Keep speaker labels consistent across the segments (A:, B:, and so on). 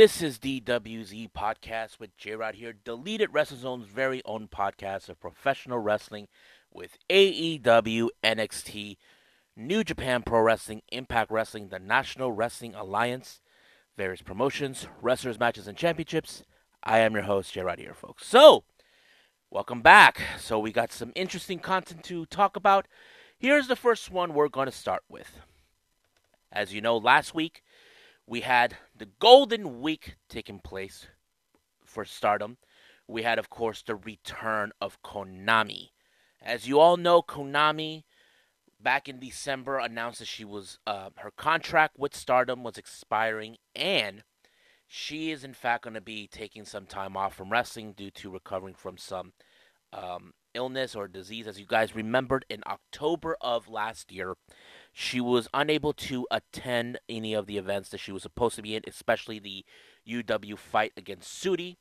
A: This is DWZ Podcast with J Rod here, Deleted Wrestling Zone's very own podcast of professional wrestling with AEW, NXT, New Japan Pro Wrestling, Impact Wrestling, the National Wrestling Alliance, various promotions, wrestlers, matches, and championships. I am your host, J Rod here, folks. So, welcome back. So, we got some interesting content to talk about. Here's the first one we're going to start with. As you know, last week we had the Golden Week taking place for Stardom. We had, of course, the return of Konami. As you all know, Konami back in December announced that she was uh, her contract with Stardom was expiring, and she is in fact going to be taking some time off from wrestling due to recovering from some um, illness or disease. As you guys remembered, in October of last year, she was unable to attend any of the events that she was supposed to be in, especially the UW fight against Sudi.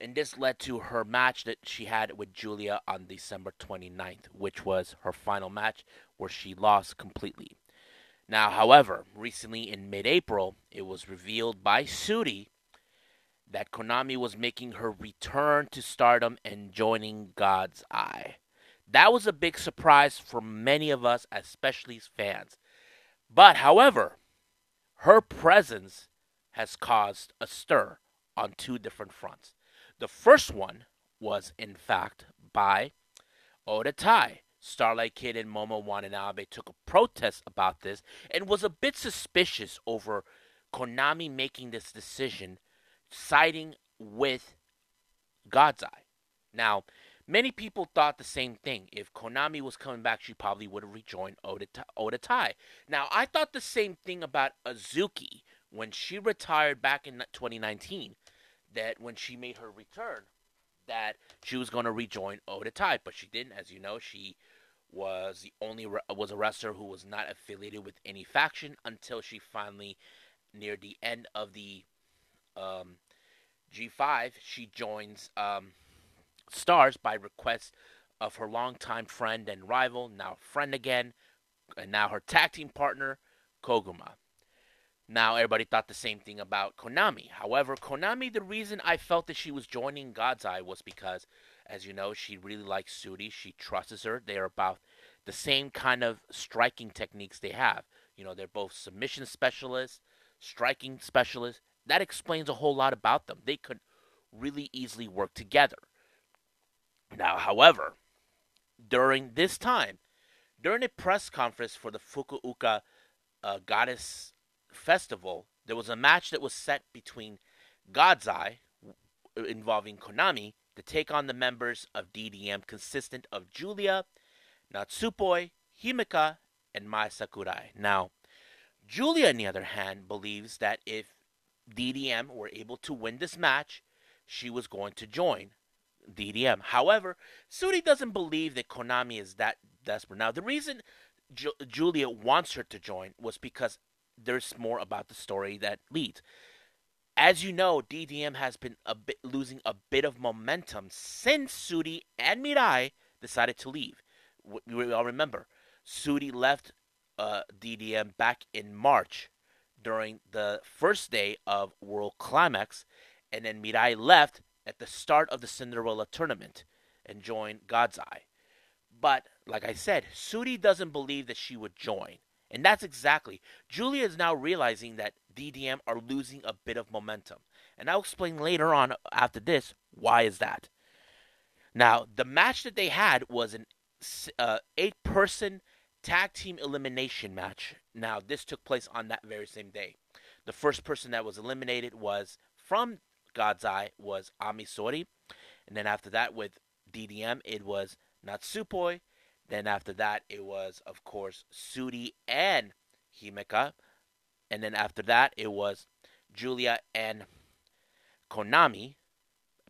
A: And this led to her match that she had with Julia on December 29th, which was her final match where she lost completely. Now, however, recently in mid April, it was revealed by Sudi that Konami was making her return to stardom and joining God's Eye. That was a big surprise for many of us, especially fans. But, however, her presence has caused a stir on two different fronts. The first one was, in fact, by Oda Tai. Starlight Kid and Momo Watanabe took a protest about this and was a bit suspicious over Konami making this decision, siding with God's Eye. Now, Many people thought the same thing. If Konami was coming back, she probably would have rejoined Oda, Oedo Tai. Now, I thought the same thing about Hazuki when she retired back in 2019. That when she made her return, that she was going to rejoin Oedo Tai, but she didn't. As you know, she was the only was a wrestler who was not affiliated with any faction until she finally, near the end of the um, G5, she joins. Um, stars by request of her longtime friend and rival, now friend again, and now her tag team partner, Koguma. Now, everybody thought the same thing about Konami. However, Konami, the reason I felt that she was joining God's Eye was because, as you know, she really likes Sudi. She trusts her. They are about the same kind of striking techniques they have. You know, they're both submission specialists, striking specialists. That explains a whole lot about them. They could really easily work together. Now, however, during this time, during a press conference for the Fukuoka uh, Goddess Festival, there was a match that was set between God's Eye, involving Konami, to take on the members of DDM, consistent of Julia, Natsupoi, Himeka, and Mai Sakurai. Now, Julia, on the other hand, believes that if DDM were able to win this match, she was going to join DDM. However, Sudi doesn't believe that Konami is that desperate. Now, the reason Ju- Julia wants her to join was because there's more about the story that leads. As you know, DDM has been a bit losing a bit of momentum since Sudi and Mirai decided to leave. We, we all remember Sudi left uh, DDM back in March during the first day of World Climax, and then Mirai left at the start of the Cinderella tournament and join God's Eye. But, like I said, Sudi doesn't believe that she would join. And that's exactly. Julia is now realizing that DDM are losing a bit of momentum. And I'll explain later on after this why is that. Now, the match that they had was an uh, eight person tag team elimination match. Now, this took place on that very same day. The first person that was eliminated was from God's Eye was Ami Sourei. And then after that, with DDM, it was Natsupoi. Then after that, it was, of course, Sudi and Himeka. And then after that, it was Julia and Konami.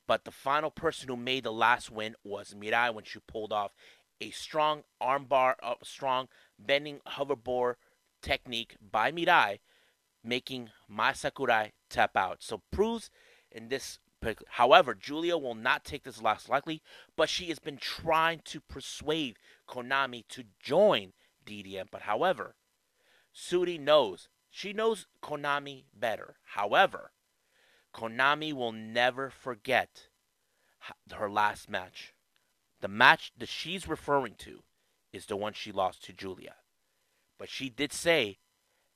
A: But the final person who made the last win was Mirai when she pulled off a strong armbar, a strong bending hoverboard technique by Mirai, making Mai Sakurai tap out. So proves in this. However, Julia will not take this loss lightly, but she has been trying to persuade Konami to join DDM. But however, Sudi knows she knows Konami better. However, Konami will never forget her last match. The match that she's referring to is the one she lost to Julia. But she did say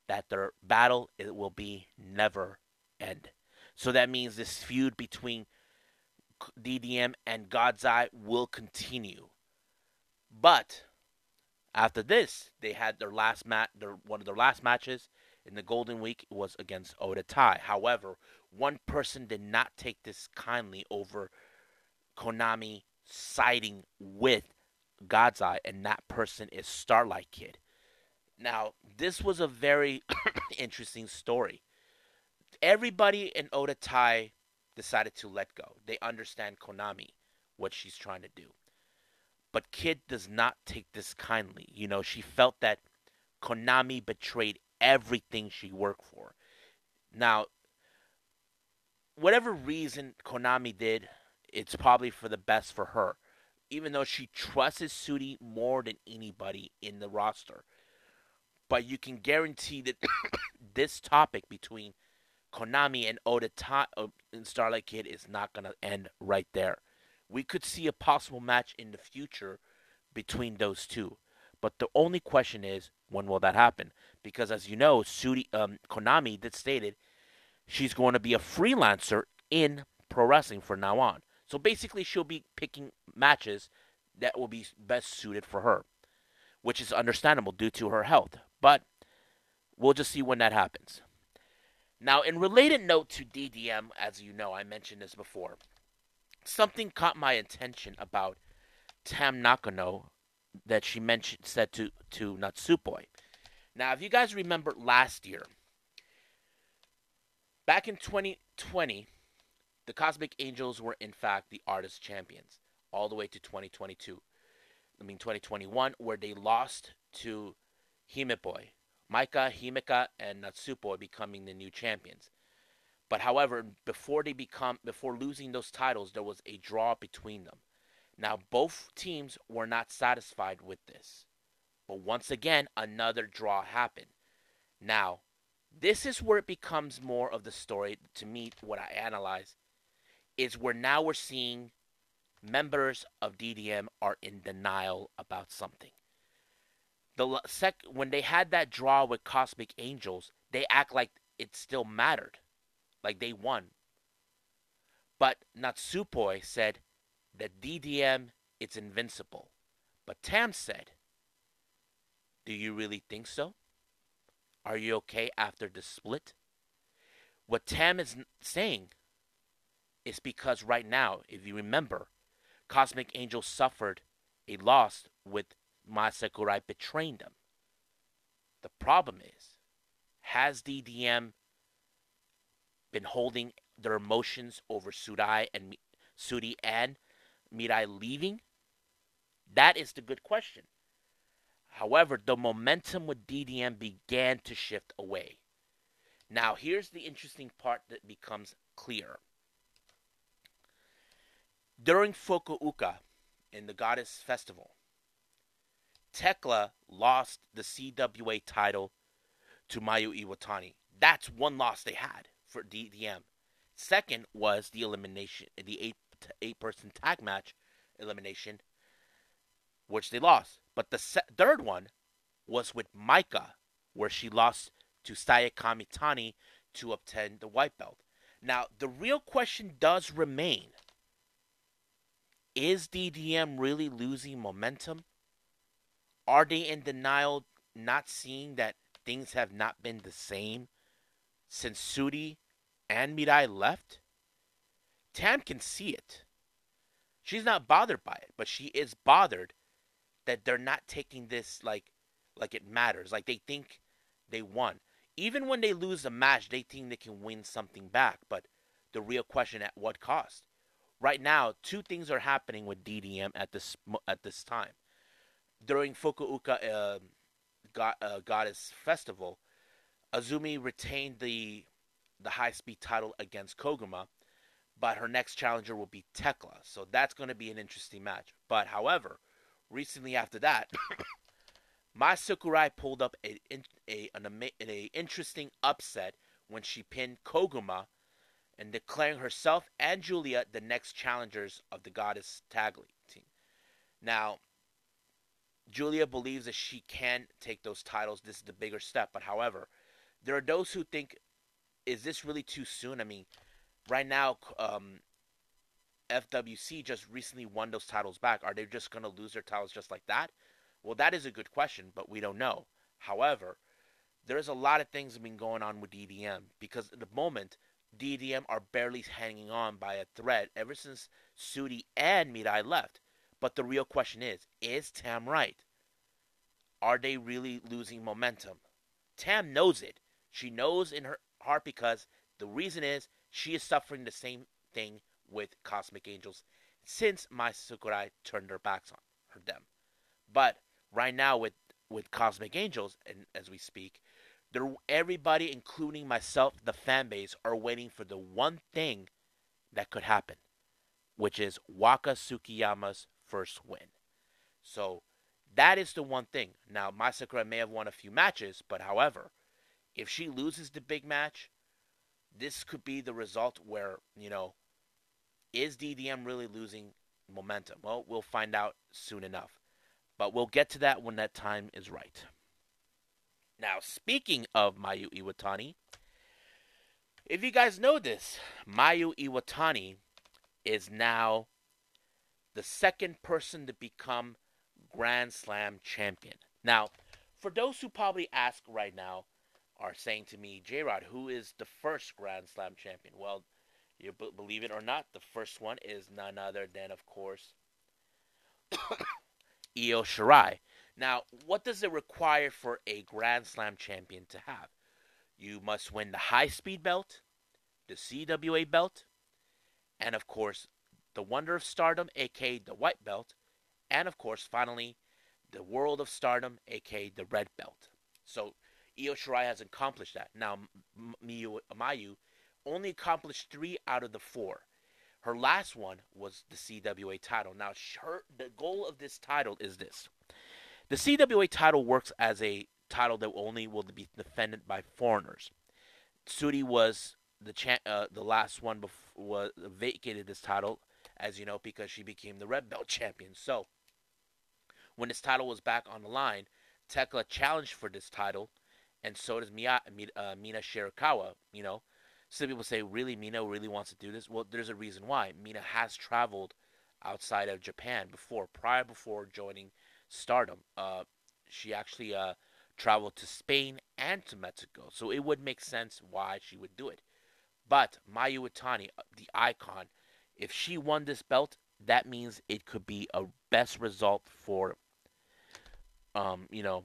A: that their battle it will be never end. So that means this feud between DDM and God's Eye will continue. But after this, they had their last match. Their one of their last matches in the Golden Week was against Oda Tai. However, one person did not take this kindly over Konami siding with God's Eye, and that person is Starlight Kid. Now, this was a very interesting story. Everybody in Oedo Tai decided to let go. They understand Konami, what she's trying to do. But Kid does not take this kindly. You know, she felt that Konami betrayed everything she worked for. Now, whatever reason Konami did, it's probably for the best for her. Even though she trusts Sudi more than anybody in the roster. But you can guarantee that this topic between Konami and Oda Ta- uh, and Starlight Kid is not going to end right there. We could see a possible match in the future between those two. But the only question is, when will that happen? Because as you know, Sudi, um, Konami did stated she's going to be a freelancer in pro wrestling from now on. So basically, she'll be picking matches that will be best suited for her, which is understandable due to her health. But we'll just see when that happens. Now, in related note to DDM, as you know, I mentioned this before, something caught my attention about Tam Nakano that she mentioned said to to Natsupoi. Now, if you guys remember last year, back in 2020, the Cosmic Angels were in fact the artist champions all the way to 2022. I mean 2021 where they lost to Himeboy. Maika, Himeka, and Natsupoi becoming the new champions. But however, before they become before losing those titles, there was a draw between them. Now both teams were not satisfied with this. But once again, another draw happened. Now, this is where it becomes more of the story to me what I analyze is where now we're seeing members of DDM are in denial about something. The sec when they had that draw with Cosmic Angels, they act like it still mattered, like they won. But Natsupoi said that DDM it's invincible. But Tam said, "Do you really think so? Are you okay after the split?" What Tam is saying is because right now, if you remember, Cosmic Angel suffered a loss with Mai Sakurai betraying them. The problem is, has DDM been holding their emotions over Sudai and Sudi and Mirai leaving? That is the good question. However, the momentum with DDM began to shift away. Now, here's the interesting part that becomes clear. During Fukuoka, in the Goddess Festival, Thekla lost the CWA title to Mayu Iwatani. That's one loss they had for DDM. Second was the elimination, the eight eight person tag match elimination, which they lost. But the se- third one was with Maika, where she lost to Saya Kamitani to obtain the white belt. Now, the real question does remain is DDM really losing momentum? Are they in denial, not seeing that things have not been the same since Sudi and Mirai left? Tam can see it. She's not bothered by it, but she is bothered that they're not taking this like like it matters. Like they think they won. Even when they lose a match, they think they can win something back. But the real question at what cost? Right now, two things are happening with DDM at this at this time during Fukuoka uh, God, uh, Goddess Festival, Azumi retained the the high speed title against Koguma, but her next challenger will be Thekla. So that's going to be an interesting match. But however, recently after that, Mai Sakurai pulled up a, a, an, a interesting upset when she pinned Koguma and declaring herself and Julia the next challengers of the Goddess Tag League team. Now, Julia believes that she can take those titles. This is the bigger step. But however, there are those who think, is this really too soon? I mean, right now, um, FWC just recently won those titles back. Are they just going to lose their titles just like that? Well, that is a good question, but we don't know. However, there's a lot of things that have been going on with DDM because at the moment, DDM are barely hanging on by a thread ever since Sudi and Mirai left. But the real question is is Tam right? Are they really losing momentum? Tam knows it. She knows in her heart because the reason is she is suffering the same thing with Cosmic Angels since Mai Sakurai turned their backs on her them. But right now with with Cosmic Angels and as we speak, everybody, including myself, the fan base, are waiting for the one thing that could happen, which is Waka Tsukiyama's first win. So that is the one thing. Now, Mai Sakurai may have won a few matches, but however, if she loses the big match, this could be the result where, you know, is DDM really losing momentum? Well, we'll find out soon enough. But we'll get to that when that time is right. Now, speaking of Mayu Iwatani, if you guys know this, Mayu Iwatani is now the second person to become Grand Slam champion. Now, for those who probably ask right now, are saying to me, J Rod, who is the first Grand Slam champion? Well, you b- believe it or not, the first one is none other than, of course, Io Shirai. Now, what does it require for a Grand Slam champion to have? You must win the high speed belt, the CWA belt, and of course, the Wonder of Stardom, aka the white belt, and of course, finally, the World of Stardom, aka the red belt. So, Io Shirai has accomplished that. Now, Miyu Mayu only accomplished three out of the four. Her last one was the CWA title. Now, her, the goal of this title is this the CWA title works as a title that only will be defended by foreigners. Sudi was the cha- uh, the last one before was vacated this title, as you know, because she became the red belt champion. So, when this title was back on the line, Tekla challenged for this title, and so does Mia, uh, Mina Shirakawa. You know, some people say, really, Mina really wants to do this. Well, there's a reason why. Mina has traveled outside of Japan before, prior before joining stardom. Uh, she actually uh, traveled to Spain and to Mexico, so it would make sense why she would do it. But Mayu Iwatani, uh, the icon, if she won this belt, that means it could be a best result for, um, you know,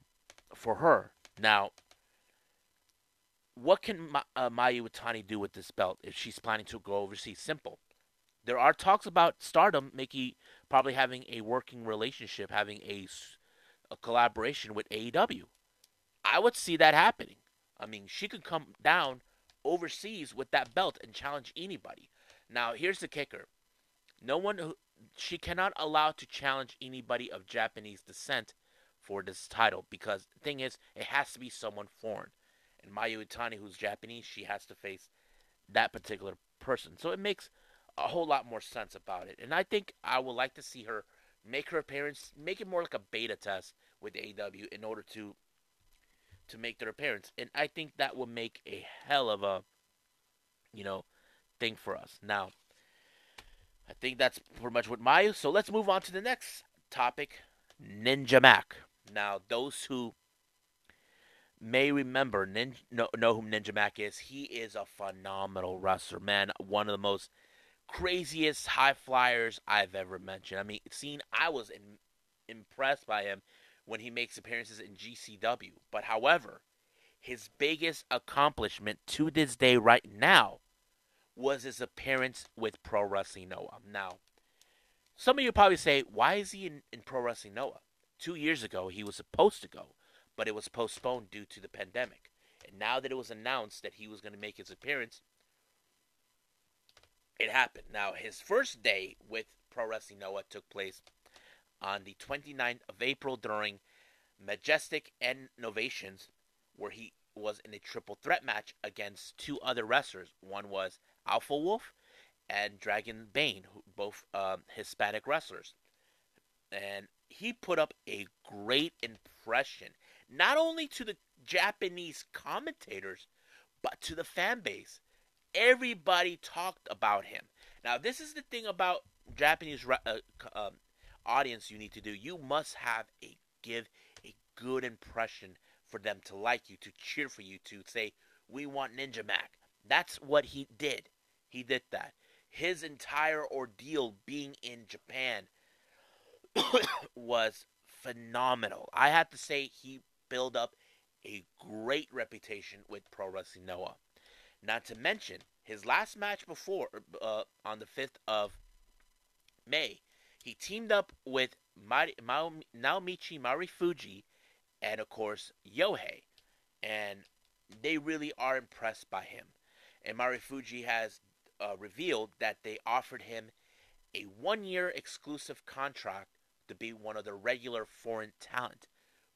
A: for her. Now, what can Ma- uh, Mayu Iwatani do with this belt if she's planning to go overseas? Simple. There are talks about Stardom making probably having a working relationship, having a, a collaboration with AEW. I would see that happening. I mean, she could come down overseas with that belt and challenge anybody. Now, here's the kicker. No one who she cannot allow to challenge anybody of Japanese descent for this title because the thing is, it has to be someone foreign. And Mayu Iwatani, who's Japanese, she has to face that particular person. So it makes a whole lot more sense about it. And I think I would like to see her make her appearance, make it more like a beta test with AEW in order to to make their appearance. And I think that would make a hell of a you know thing for us. Now, I think that's pretty much what Mayu. So let's move on to the next topic, Ninja Mack. Now, those who may remember know, know who Ninja Mack is. He is a phenomenal wrestler, man. One of the most craziest high flyers I've ever mentioned. I mean, seen I was in, impressed by him when he makes appearances in GCW. But however, his biggest accomplishment to this day right now was his appearance with Pro Wrestling Noah. Now, some of you probably say, why is he in, in Pro Wrestling Noah? Two years ago, he was supposed to go, but it was postponed due to the pandemic. And now that it was announced that he was going to make his appearance, it happened. Now, his first day with Pro Wrestling Noah took place on the 29th of April during Majestic and Innovations, where he was in a triple threat match against two other wrestlers. One was Alpha Wolf and Dragon Bane, both um, Hispanic wrestlers. And he put up a great impression, not only to the Japanese commentators, but to the fan base. Everybody talked about him. Now, this is the thing about Japanese uh, um, audience you need to do. You must have a give a good impression for them to like you, to cheer for you, to say, "We want Ninja Mack." That's what he did. He did that. His entire ordeal being in Japan was phenomenal. I have to say he built up a great reputation with Pro Wrestling Noah. Not to mention his last match before uh, on the 5th of May, he teamed up with Mari, Naomichi Marufuji and of course Yohei, and they really are impressed by him. And Marufuji has uh, revealed that they offered him a one-year exclusive contract to be one of the regular foreign talent,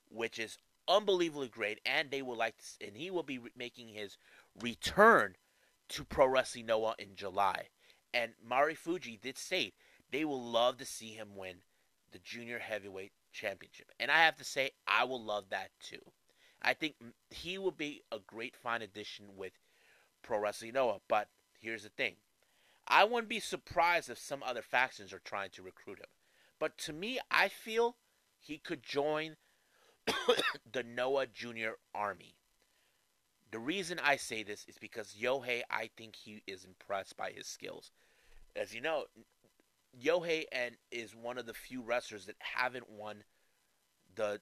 A: which is unbelievably great. And they will like, to, and he will be re- making his return to Pro Wrestling Noah in July. And Marufuji did state they will love to see him win the junior heavyweight championship. And I have to say, I will love that too. I think he will be a great fine addition with Pro Wrestling Noah. But here's the thing I wouldn't be surprised if some other factions are trying to recruit him. But to me, I feel he could join the Noah Junior Army. The reason I say this is because Yohei, I think he is impressed by his skills. As you know, Yohei and is one of the few wrestlers that haven't won the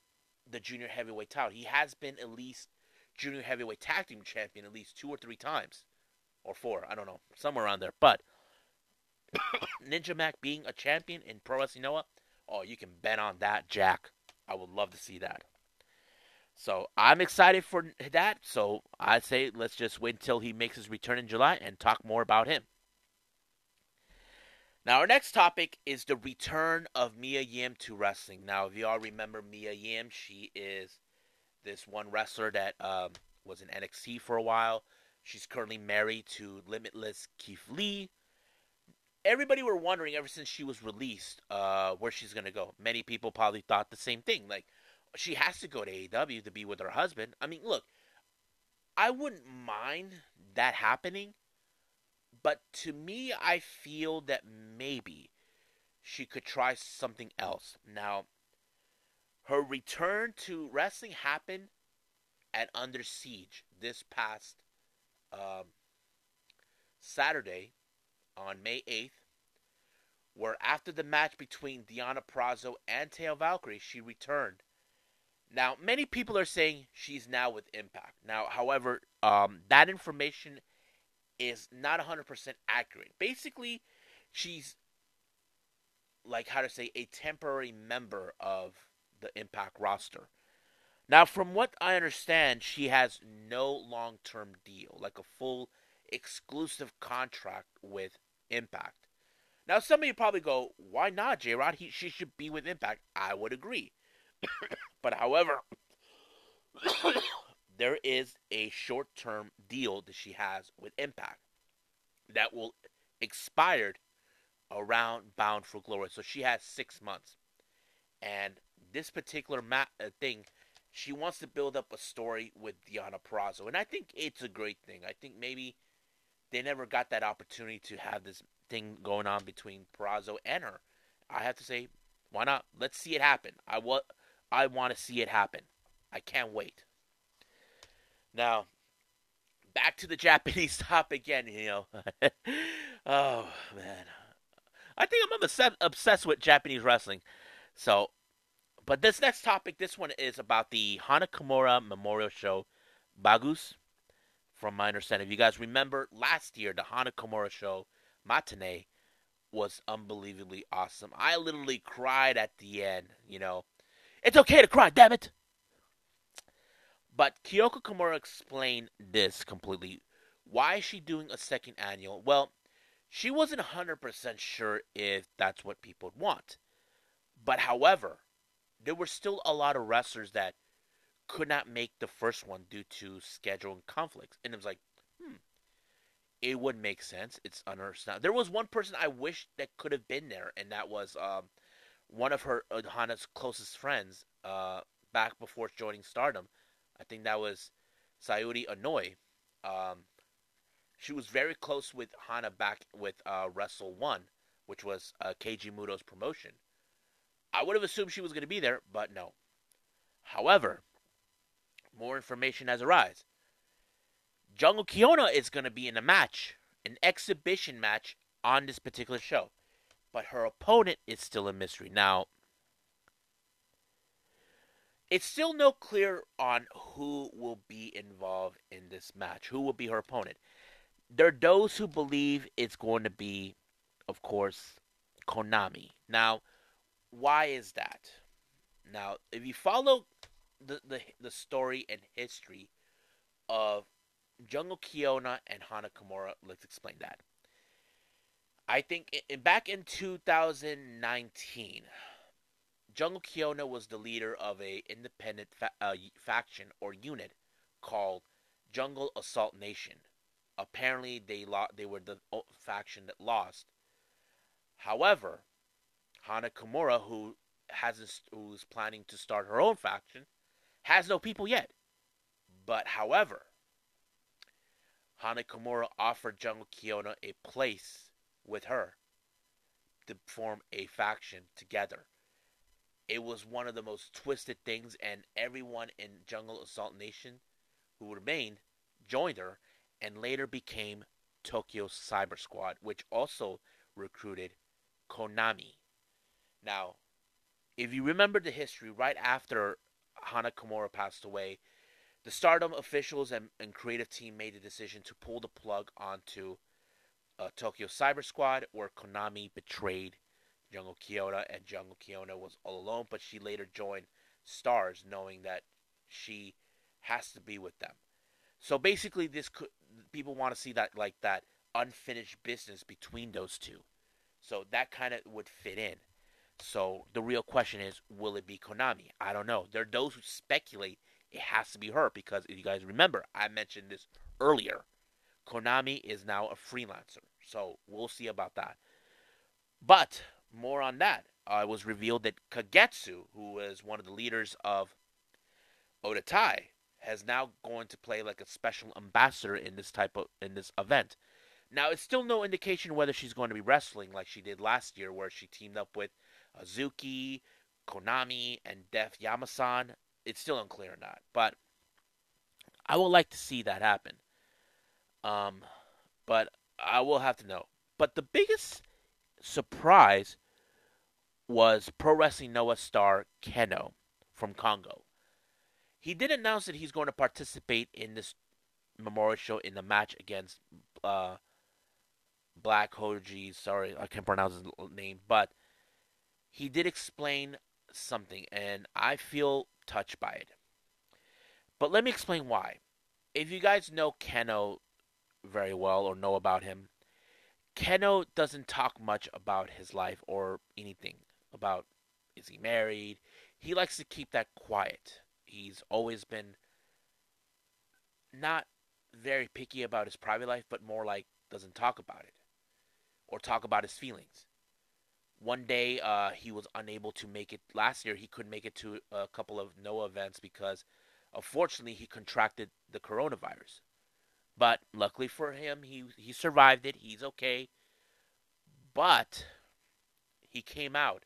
A: the junior heavyweight title. He has been at least junior heavyweight tag team champion at least two or three times, or four. I don't know, somewhere around there. But Ninja Mack being a champion in Pro Wrestling Noah, oh, you can bet on that, Jack. I would love to see that. So I'm excited for that. So I say let's just wait until he makes his return in July and talk more about him. Now, our next topic is the return of Mia Yim to wrestling. Now, if you all remember Mia Yim, she is this one wrestler that um, was in NXT for a while. She's currently married to Limitless Keith Lee. Everybody were wondering ever since she was released uh, where she's going to go. Many people probably thought the same thing. Like, she has to go to AEW to be with her husband. I mean, look, I wouldn't mind that happening but to me, I feel that maybe she could try something else. Now, her return to wrestling happened at Under Siege this past um, Saturday on May 8th, where after the match between Deonna Purrazzo and Taya Valkyrie, she returned. Now, many people are saying she's now with Impact. Now, however, um, that information is not 100% accurate. Basically, she's like how to say a temporary member of the Impact roster. Now, from what I understand, she has no long-term deal, like a full exclusive contract with Impact. Now, some of you probably go, "Why not, J. Rod? She should be with Impact." I would agree, but however, there is a short term deal that she has with Impact that will expired around Bound for Glory. So she has six months. And this particular ma- uh, thing, she wants to build up a story with Deonna Purrazzo. And I think it's a great thing. I think maybe they never got that opportunity to have this thing going on between Purrazzo and her. I have to say, why not? Let's see it happen. I, wa- I want to see it happen. I can't wait. Now, back to the Japanese top again, you know. oh, man. I think I'm obsessed, obsessed with Japanese wrestling. So, but this next topic, this one is about the Hana Kimura Memorial Show, Bagus, from my understanding. If you guys remember last year, the Hana Kimura Show, Matinee, was unbelievably awesome. I literally cried at the end, you know. It's okay to cry, damn it! But Kyoko Kimura explained this completely. Why is she doing a second annual? Well, she wasn't 100% sure if that's what people would want. But however, there were still a lot of wrestlers that could not make the first one due to scheduling conflicts. And it was like, hmm, it would make sense. It's understandable. There was one person I wish that could have been there, and that was um, one of her uh, Hana's closest friends uh, back before joining Stardom. I think that was Saori Anou. Um, she was very close with Hana back with uh, Wrestle One, which was uh, Keiji Muto's promotion. I would have assumed she was going to be there, but no. However, more information has arisen. Jungle Kyona is going to be in a match, an exhibition match on this particular show, but her opponent is still a mystery. Now, it's still no clear on who will be involved in this match, who will be her opponent. There are those who believe it's going to be, of course, Konami. Now, why is that? Now, if you follow the, the, the story and history of Jungle Kyona and Hana Kimura, let's explain that. I think in, back in 2019, Jungle Kyona was the leader of a independent fa- uh, faction or unit called Jungle Assault Nation. Apparently, they lo- they were the faction that lost. However, Hana Kimura, who has who's planning to start her own faction, has no people yet. But however, Hana Kimura offered Jungle Kyona a place with her to form a faction together. It was one of the most twisted things, and everyone in Jungle Assault Nation who remained joined her and later became Tokyo Cyber Squad, which also recruited Konami. Now, if you remember the history, right after Hana Kimura passed away, the Stardom officials and, and creative team made the decision to pull the plug onto uh, Tokyo Cyber Squad, where Konami betrayed Jungle Kyona, and Jungle Kyona was all alone, but she later joined Stars, knowing that she has to be with them. So basically, this could, people want to see that like that unfinished business between those two. So that kind of would fit in. So the real question is, will it be Konami? I don't know. There are those who speculate it has to be her because if you guys remember, I mentioned this earlier. Konami is now a freelancer, so we'll see about that. But more on that. Uh, it was revealed that Kagetsu, who is one of the leaders of Oedo Tai, has now going to play like a special ambassador in this type of in this event. Now, it's still no indication whether she's going to be wrestling like she did last year, where she teamed up with Hazuki, Konami, and Def Yamasan. It's still unclear or not, but I would like to see that happen. Um, but I will have to know. But the biggest surprise was Pro Wrestling Noah star Kenoh from Congo. He did announce that he's going to participate in this memorial show in the match against uh, Black Hoji. Sorry, I can't pronounce his name, but he did explain something, and I feel touched by it. But let me explain why. If you guys know Kenoh very well or know about him, Kenoh doesn't talk much about his life or anything about is he married. He likes to keep that quiet. He's always been not very picky about his private life, but more like doesn't talk about it or talk about his feelings. One day, uh, he was unable to make it. Last year, he couldn't make it to a couple of Noah events because, unfortunately, he contracted the coronavirus. But luckily for him, he he survived it. He's okay. But he came out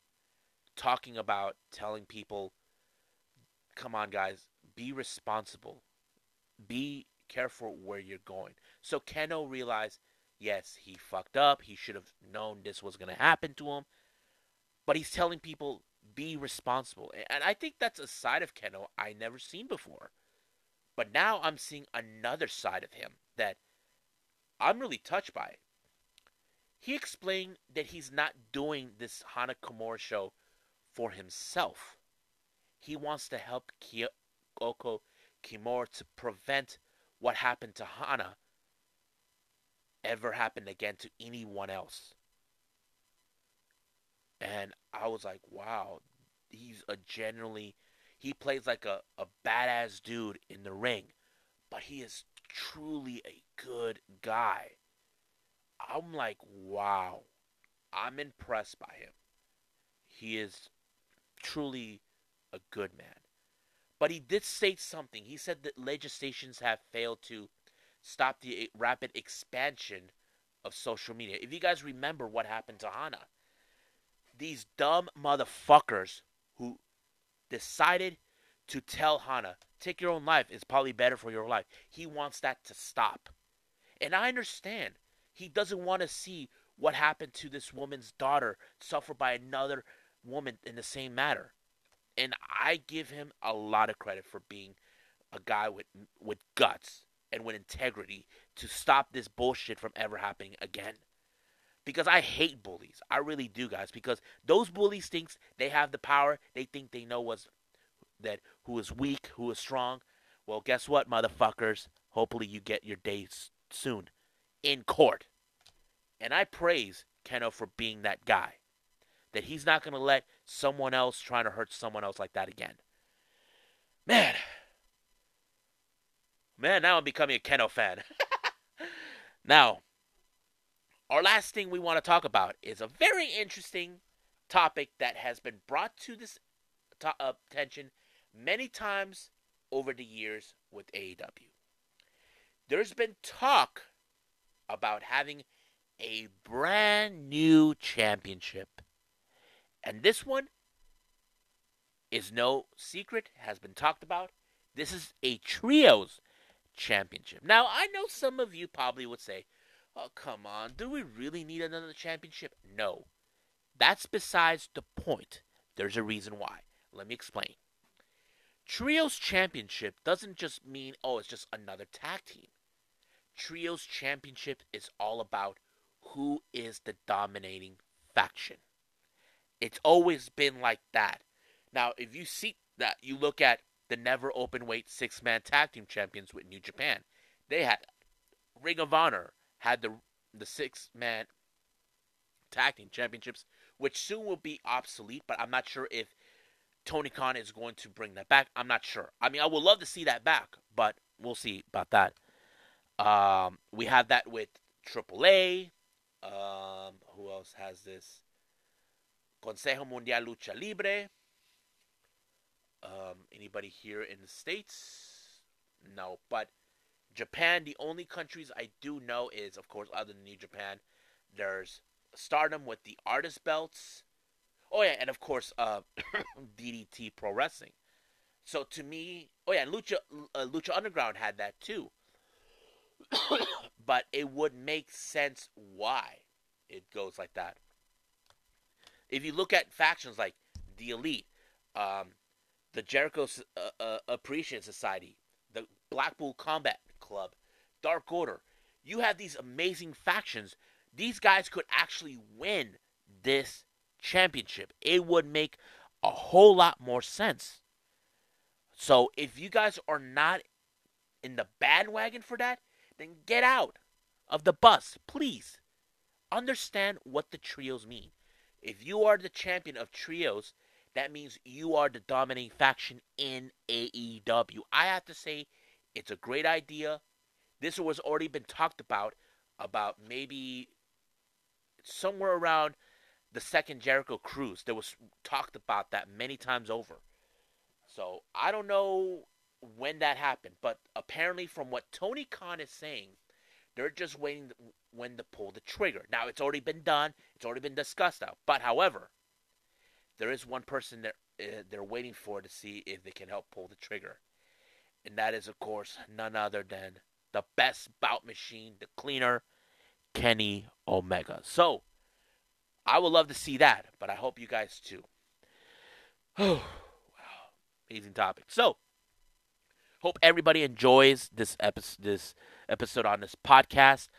A: talking about telling people, "Come on, guys, be responsible. Be careful where you're going." So Kenoh realized, yes, he fucked up. He should have known this was going to happen to him. But he's telling people, be responsible. And I think that's a side of Kenoh I never seen before. But now I'm seeing another side of him that I'm really touched by. He explained that he's not doing this Hana Kimura show for himself. He wants to help Kyoko Kimura to prevent what happened to Hana ever happen again to anyone else. And I was like, wow, he's a genuinely he plays like a, a badass dude in the ring, but he is truly a good guy. I'm like, wow. I'm impressed by him. He is truly a good man. But he did state something. He said that legislations have failed to stop the eh, rapid expansion of social media. If you guys remember what happened to Hana, these dumb motherfuckers who decided to tell Hana, take your own life, it's probably better for your life. He wants that to stop. And I understand. He doesn't want to see what happened to this woman's daughter suffer by another woman in the same matter. And I give him a lot of credit for being a guy with with guts and with integrity to stop this bullshit from ever happening again. Because I hate bullies. I really do, guys. Because those bullies thinks they have the power. They think they know what's that who is weak, who is strong. Well, guess what, motherfuckers? Hopefully you get your day soon in court. And I praise Kenoh for being that guy. That he's not going to let someone else trying to hurt someone else like that again. Man. Man, now I'm becoming a Kenoh fan. now, our last thing we want to talk about is a very interesting topic that has been brought to this to- uh, attention many times over the years with AEW. There's been talk about having a brand new championship. And this one is no secret, has been talked about. This is a trios championship. Now, I know some of you probably would say, oh, come on, do we really need another championship? No. That's besides the point. There's a reason why. Let me explain. Trios championship doesn't just mean, oh, it's just another tag team. Trios championship is all about who is the dominating faction. It's always been like that. Now, if you see that, you look at the never open weight six man tag team champions with New Japan. They had Ring of Honor had the the six man tag team championships, which soon will be obsolete. But I'm not sure if Tony Khan is going to bring that back. I'm not sure. I mean, I would love to see that back, but we'll see about that. Um, we have that with AAA. Um, who else has this? Consejo Mundial Lucha Libre. Um, anybody here in the States? No, but Japan, the only countries I do know is, of course, other than New Japan, there's Stardom with the artist belts. Oh yeah, and of course, uh, DDT Pro Wrestling. So to me, oh yeah, Lucha uh, Lucha Underground had that too. but it would make sense why it goes like that. If you look at factions like the Elite, um, the Jericho uh, uh, Appreciation Society, the Blackpool Combat Club, Dark Order, you have these amazing factions. These guys could actually win this championship. It would make a whole lot more sense. So if you guys are not in the bandwagon for that, then get out of the bus, please. Understand what the trios mean. If you are the champion of trios, that means you are the dominating faction in AEW. I have to say, it's a great idea. This was already been talked about, about maybe somewhere around the second Jericho cruise. There was talked about that many times over. So I don't know when that happened, but apparently, from what Tony Khan is saying, they're just waiting when to pull the trigger. Now it's already been done. It's already been discussed out. But however, there is one person that uh, they're waiting for to see if they can help pull the trigger, and that is, of course, none other than the best bout machine, the cleaner, Kenny Omega. So I would love to see that, but I hope you guys too. Oh, wow, amazing topic. So hope everybody enjoys this episode. This episode on this podcast.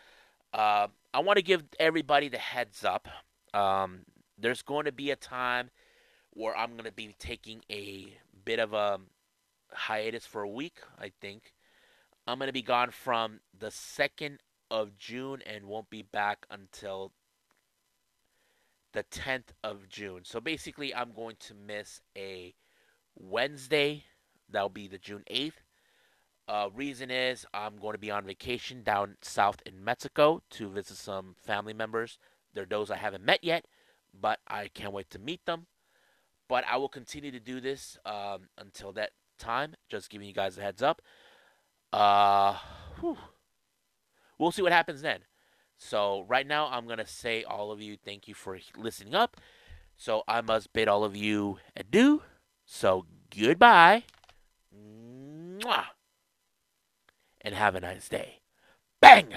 A: Uh, I want to give everybody the heads up. Um, there's going to be a time where I'm going to be taking a bit of a hiatus for a week, I think. I'm going to be gone from the 2nd of June and won't be back until the 10th of June. So basically, I'm going to miss a Wednesday. That'll be the June 8th. Uh, reason is I'm going to be on vacation down south in Mexico to visit some family members. They're those I haven't met yet, but I can't wait to meet them. But I will continue to do this um, until that time. Just giving you guys a heads up. Uh, whew. we'll see what happens then. So right now, I'm gonna say all of you thank you for listening up. So I must bid all of you adieu. So goodbye. Mwah. And have a nice day. Bang!